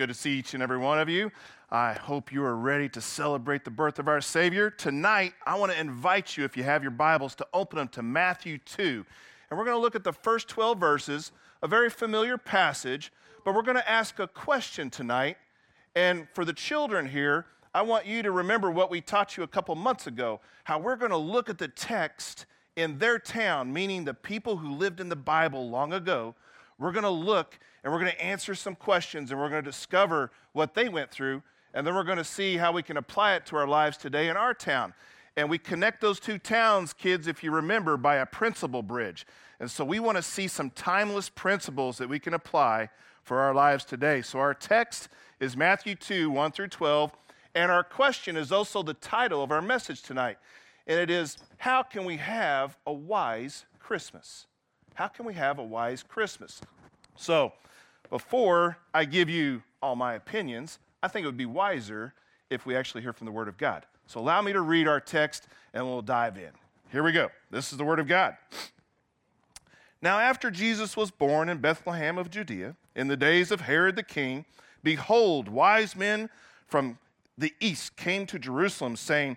Good to see each and every one of you. I hope you are ready to celebrate the birth of our Savior. Tonight, I want to invite you, if you have your Bibles, to open them to Matthew 2. And we're going to look at the first 12 verses, a very familiar passage, but we're going to ask a question tonight. And for the children here, I want you to remember what we taught you a couple months ago how we're going to look at the text in their town, meaning the people who lived in the Bible long ago. We're going to look and we're going to answer some questions and we're going to discover what they went through. And then we're going to see how we can apply it to our lives today in our town. And we connect those two towns, kids, if you remember, by a principle bridge. And so we want to see some timeless principles that we can apply for our lives today. So our text is Matthew 2 1 through 12. And our question is also the title of our message tonight. And it is How can we have a wise Christmas? How can we have a wise Christmas? So, before I give you all my opinions, I think it would be wiser if we actually hear from the Word of God. So, allow me to read our text and we'll dive in. Here we go. This is the Word of God. Now, after Jesus was born in Bethlehem of Judea, in the days of Herod the king, behold, wise men from the east came to Jerusalem, saying,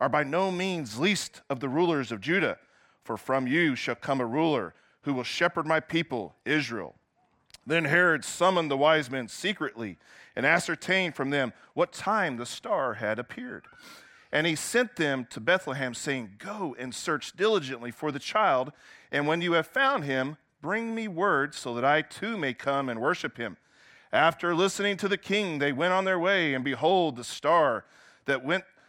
are by no means least of the rulers of Judah, for from you shall come a ruler who will shepherd my people, Israel. Then Herod summoned the wise men secretly and ascertained from them what time the star had appeared. And he sent them to Bethlehem, saying, Go and search diligently for the child, and when you have found him, bring me word so that I too may come and worship him. After listening to the king, they went on their way, and behold, the star that went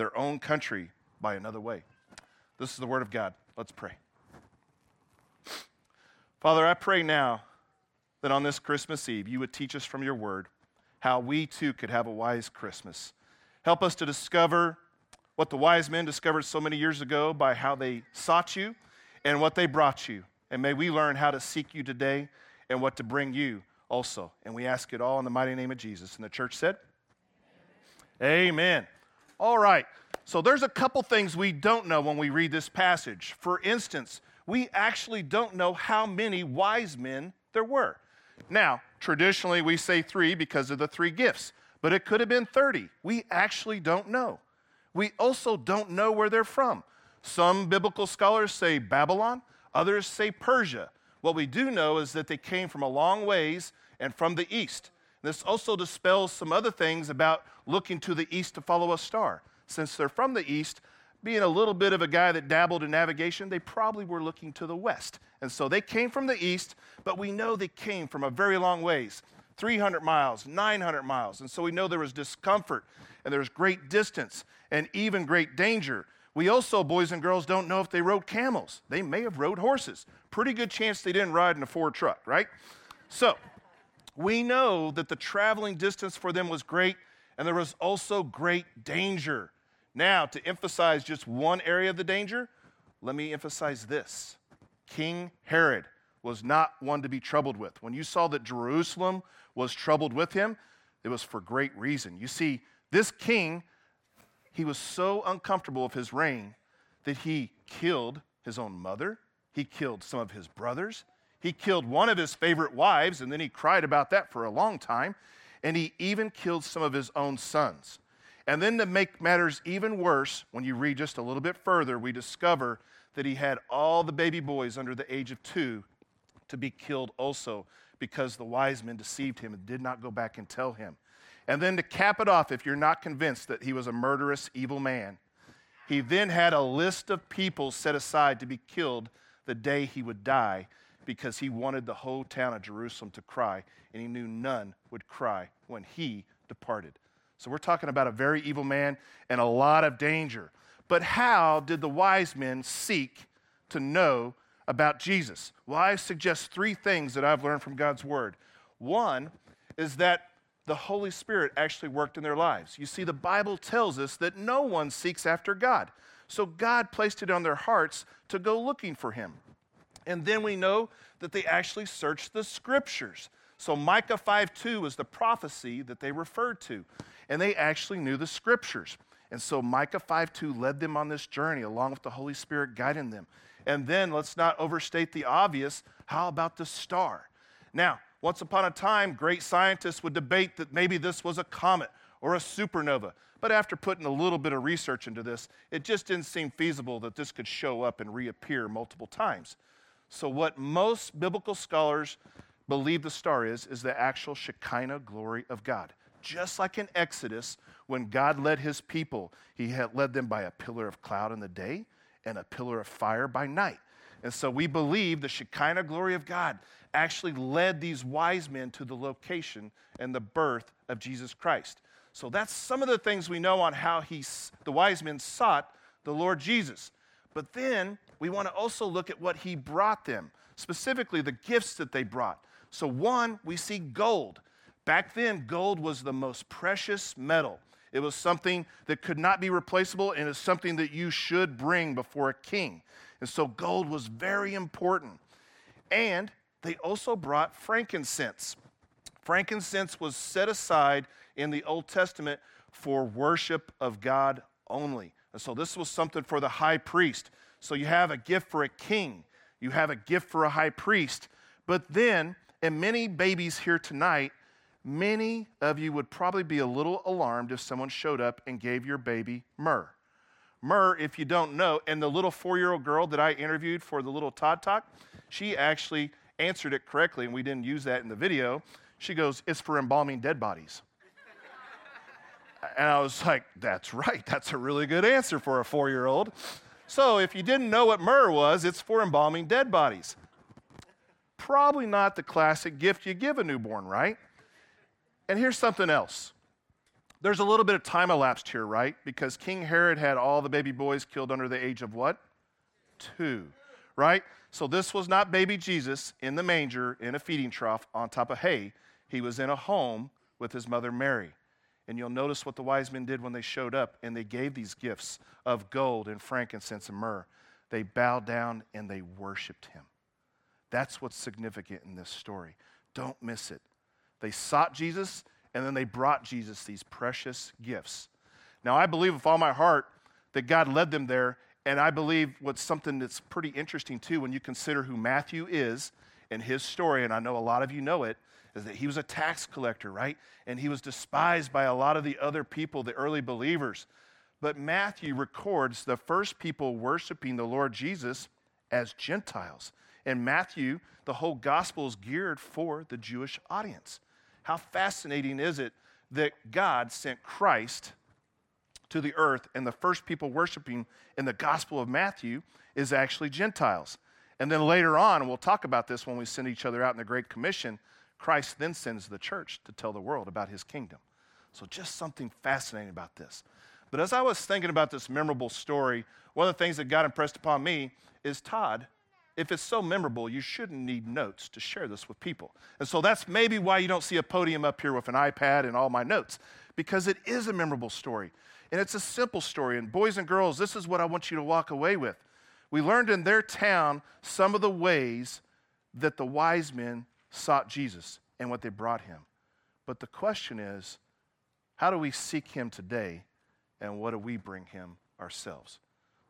their own country by another way. This is the word of God. Let's pray. Father, I pray now that on this Christmas Eve, you would teach us from your word how we too could have a wise Christmas. Help us to discover what the wise men discovered so many years ago by how they sought you and what they brought you. And may we learn how to seek you today and what to bring you also. And we ask it all in the mighty name of Jesus. And the church said, Amen. Amen. All right. So there's a couple things we don't know when we read this passage. For instance, we actually don't know how many wise men there were. Now, traditionally we say three because of the three gifts, but it could have been 30. We actually don't know. We also don't know where they're from. Some biblical scholars say Babylon, others say Persia. What we do know is that they came from a long ways and from the east. This also dispels some other things about looking to the east to follow a star. Since they're from the east, being a little bit of a guy that dabbled in navigation, they probably were looking to the west. And so they came from the east, but we know they came from a very long ways 300 miles, 900 miles. And so we know there was discomfort and there was great distance and even great danger. We also, boys and girls, don't know if they rode camels. They may have rode horses. Pretty good chance they didn't ride in a Ford truck, right? So, we know that the traveling distance for them was great, and there was also great danger. Now, to emphasize just one area of the danger, let me emphasize this King Herod was not one to be troubled with. When you saw that Jerusalem was troubled with him, it was for great reason. You see, this king, he was so uncomfortable with his reign that he killed his own mother, he killed some of his brothers, he killed one of his favorite wives, and then he cried about that for a long time. And he even killed some of his own sons. And then to make matters even worse, when you read just a little bit further, we discover that he had all the baby boys under the age of two to be killed also because the wise men deceived him and did not go back and tell him. And then to cap it off, if you're not convinced that he was a murderous, evil man, he then had a list of people set aside to be killed the day he would die because he wanted the whole town of Jerusalem to cry, and he knew none would cry when he departed. So we're talking about a very evil man and a lot of danger. But how did the wise men seek to know about Jesus? Well, I suggest three things that I've learned from God's word. One is that the Holy Spirit actually worked in their lives. You see, the Bible tells us that no one seeks after God. So God placed it on their hearts to go looking for him. And then we know that they actually searched the scriptures. So Micah 5:2 is the prophecy that they referred to. And they actually knew the scriptures. And so Micah 5:2 led them on this journey along with the Holy Spirit guiding them. And then let's not overstate the obvious. How about the star? Now, once upon a time, great scientists would debate that maybe this was a comet or a supernova. But after putting a little bit of research into this, it just didn't seem feasible that this could show up and reappear multiple times. So, what most biblical scholars believe the star is, is the actual Shekinah glory of God. Just like in Exodus, when God led his people, he had led them by a pillar of cloud in the day and a pillar of fire by night. And so we believe the Shekinah glory of God actually led these wise men to the location and the birth of Jesus Christ. So that's some of the things we know on how he, the wise men sought the Lord Jesus. But then we want to also look at what he brought them, specifically the gifts that they brought. So, one, we see gold. Back then, gold was the most precious metal. It was something that could not be replaceable, and it's something that you should bring before a king. And so, gold was very important. And they also brought frankincense. Frankincense was set aside in the Old Testament for worship of God only. And so, this was something for the high priest. So you have a gift for a king, you have a gift for a high priest. But then, and many babies here tonight, many of you would probably be a little alarmed if someone showed up and gave your baby myrrh. Myrrh, if you don't know, and the little four year old girl that I interviewed for the little Todd Talk, she actually answered it correctly, and we didn't use that in the video. She goes, It's for embalming dead bodies. and I was like, That's right. That's a really good answer for a four year old. So if you didn't know what myrrh was, it's for embalming dead bodies. Probably not the classic gift you give a newborn, right? And here's something else. There's a little bit of time elapsed here, right? Because King Herod had all the baby boys killed under the age of what? Two, right? So this was not baby Jesus in the manger in a feeding trough on top of hay. He was in a home with his mother Mary. And you'll notice what the wise men did when they showed up and they gave these gifts of gold and frankincense and myrrh. They bowed down and they worshiped him. That's what's significant in this story. Don't miss it. They sought Jesus and then they brought Jesus these precious gifts. Now, I believe with all my heart that God led them there. And I believe what's something that's pretty interesting too when you consider who Matthew is and his story, and I know a lot of you know it, is that he was a tax collector, right? And he was despised by a lot of the other people, the early believers. But Matthew records the first people worshiping the Lord Jesus as Gentiles. And Matthew, the whole gospel is geared for the Jewish audience. How fascinating is it that God sent Christ to the earth, and the first people worshiping in the gospel of Matthew is actually Gentiles. And then later on, we'll talk about this when we send each other out in the Great Commission, Christ then sends the church to tell the world about his kingdom. So, just something fascinating about this. But as I was thinking about this memorable story, one of the things that God impressed upon me is Todd, if it's so memorable, you shouldn't need notes to share this with people. And so that's maybe why you don't see a podium up here with an iPad and all my notes, because it is a memorable story. And it's a simple story. And boys and girls, this is what I want you to walk away with. We learned in their town some of the ways that the wise men sought Jesus and what they brought him. But the question is, how do we seek him today and what do we bring him ourselves?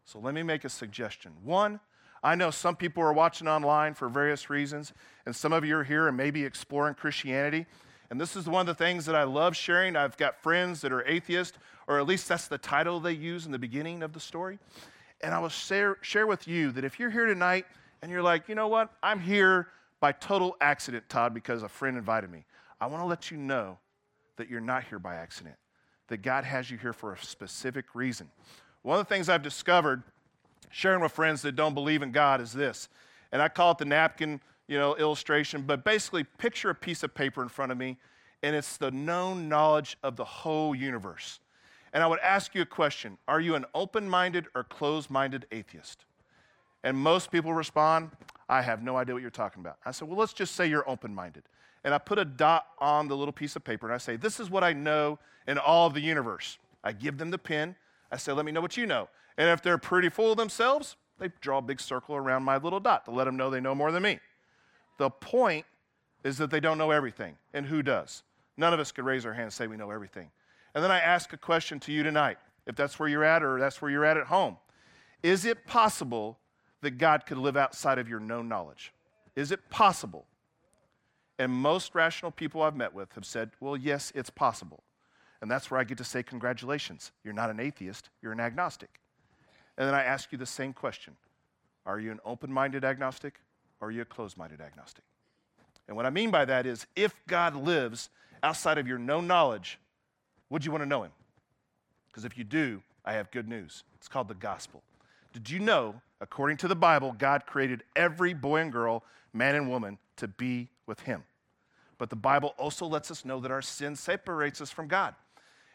So let me make a suggestion. One, I know some people are watching online for various reasons, and some of you are here and maybe exploring Christianity. And this is one of the things that I love sharing. I've got friends that are atheists, or at least that's the title they use in the beginning of the story. And I will share, share with you that if you're here tonight and you're like, you know what, I'm here by total accident, Todd, because a friend invited me. I want to let you know that you're not here by accident, that God has you here for a specific reason. One of the things I've discovered sharing with friends that don't believe in God is this, and I call it the napkin, you know, illustration, but basically picture a piece of paper in front of me and it's the known knowledge of the whole universe. And I would ask you a question Are you an open minded or closed minded atheist? And most people respond, I have no idea what you're talking about. I said, Well, let's just say you're open minded. And I put a dot on the little piece of paper and I say, This is what I know in all of the universe. I give them the pen. I say, Let me know what you know. And if they're pretty full of themselves, they draw a big circle around my little dot to let them know they know more than me. The point is that they don't know everything. And who does? None of us could raise our hand and say we know everything. And then I ask a question to you tonight, if that's where you're at or that's where you're at at home. Is it possible that God could live outside of your known knowledge? Is it possible? And most rational people I've met with have said, well, yes, it's possible. And that's where I get to say, congratulations. You're not an atheist, you're an agnostic. And then I ask you the same question Are you an open minded agnostic or are you a closed minded agnostic? And what I mean by that is, if God lives outside of your known knowledge, would you want to know him? Because if you do, I have good news. It's called the gospel. Did you know, according to the Bible, God created every boy and girl, man and woman, to be with him? But the Bible also lets us know that our sin separates us from God.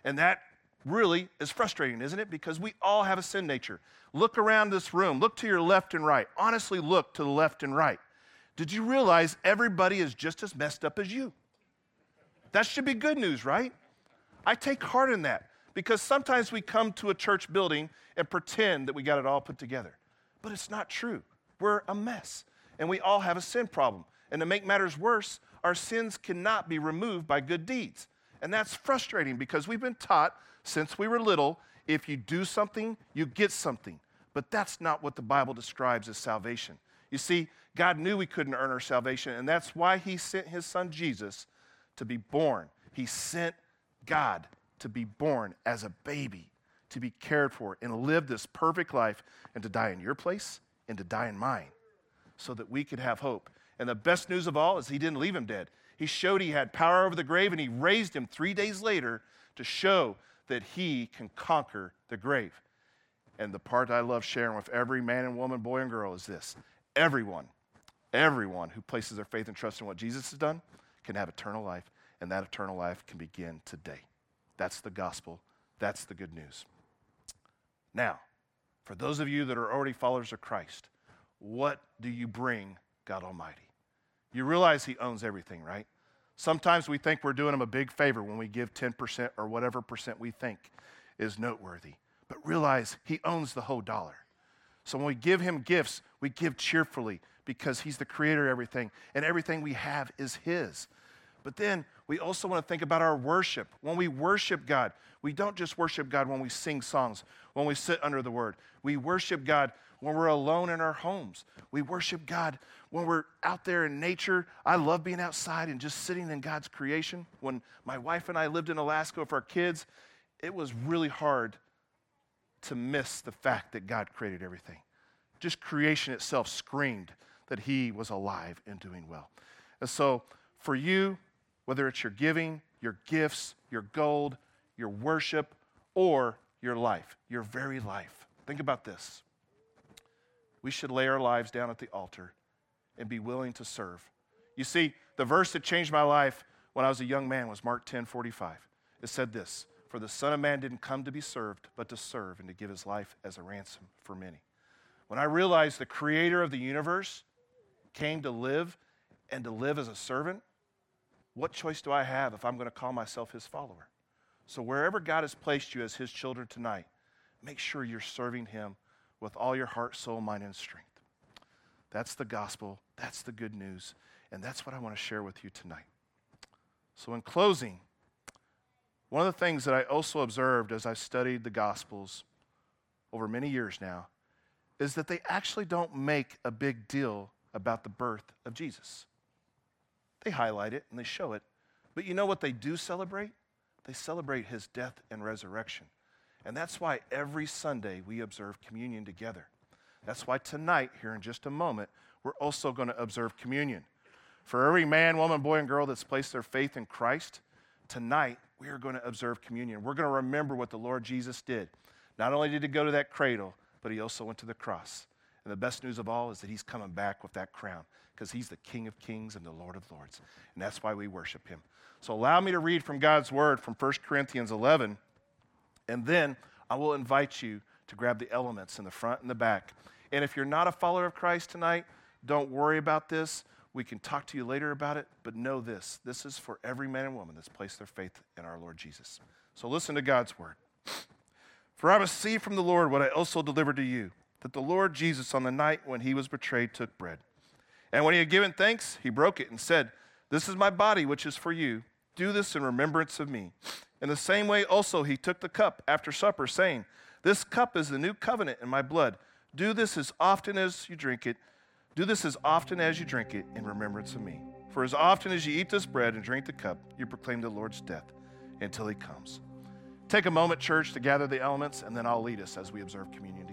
And that really is frustrating, isn't it? Because we all have a sin nature. Look around this room, look to your left and right. Honestly, look to the left and right. Did you realize everybody is just as messed up as you? That should be good news, right? I take heart in that because sometimes we come to a church building and pretend that we got it all put together. But it's not true. We're a mess and we all have a sin problem. And to make matters worse, our sins cannot be removed by good deeds. And that's frustrating because we've been taught since we were little if you do something, you get something. But that's not what the Bible describes as salvation. You see, God knew we couldn't earn our salvation, and that's why He sent His Son Jesus to be born. He sent God to be born as a baby, to be cared for, and live this perfect life, and to die in your place and to die in mine, so that we could have hope. And the best news of all is He didn't leave him dead. He showed He had power over the grave, and He raised him three days later to show that He can conquer the grave. And the part I love sharing with every man and woman, boy and girl is this everyone, everyone who places their faith and trust in what Jesus has done can have eternal life, and that eternal life can begin today. That's the gospel. That's the good news. Now, for those of you that are already followers of Christ, what do you bring God Almighty? You realize He owns everything, right? Sometimes we think we're doing Him a big favor when we give 10% or whatever percent we think is noteworthy. But realize He owns the whole dollar. So when we give Him gifts, we give cheerfully because He's the creator of everything, and everything we have is His. But then we also want to think about our worship. When we worship God, we don't just worship God when we sing songs, when we sit under the word. We worship God when we're alone in our homes. We worship God when we're out there in nature. I love being outside and just sitting in God's creation. When my wife and I lived in Alaska with our kids, it was really hard to miss the fact that God created everything. Just creation itself screamed that He was alive and doing well. And so, for you, whether it's your giving, your gifts, your gold, your worship, or your life, your very life. Think about this. We should lay our lives down at the altar and be willing to serve. You see, the verse that changed my life when I was a young man was Mark 10 45. It said this For the Son of Man didn't come to be served, but to serve and to give his life as a ransom for many. When I realized the creator of the universe came to live and to live as a servant, what choice do I have if I'm going to call myself his follower? So, wherever God has placed you as his children tonight, make sure you're serving him with all your heart, soul, mind, and strength. That's the gospel. That's the good news. And that's what I want to share with you tonight. So, in closing, one of the things that I also observed as I studied the gospels over many years now is that they actually don't make a big deal about the birth of Jesus. They highlight it and they show it. But you know what they do celebrate? They celebrate his death and resurrection. And that's why every Sunday we observe communion together. That's why tonight, here in just a moment, we're also going to observe communion. For every man, woman, boy, and girl that's placed their faith in Christ, tonight we are going to observe communion. We're going to remember what the Lord Jesus did. Not only did he go to that cradle, but he also went to the cross. And the best news of all is that he's coming back with that crown because he's the King of kings and the Lord of lords. And that's why we worship him. So allow me to read from God's word from 1 Corinthians 11. And then I will invite you to grab the elements in the front and the back. And if you're not a follower of Christ tonight, don't worry about this. We can talk to you later about it, but know this this is for every man and woman that's placed their faith in our Lord Jesus. So listen to God's word. For I received from the Lord what I also delivered to you that the Lord Jesus, on the night when he was betrayed, took bread. And when he had given thanks, he broke it and said, This is my body, which is for you. Do this in remembrance of me. In the same way, also, he took the cup after supper, saying, This cup is the new covenant in my blood. Do this as often as you drink it do this as often as you drink it in remembrance of me. For as often as you eat this bread and drink the cup, you proclaim the Lord's death until he comes. Take a moment, church, to gather the elements, and then I'll lead us as we observe communion.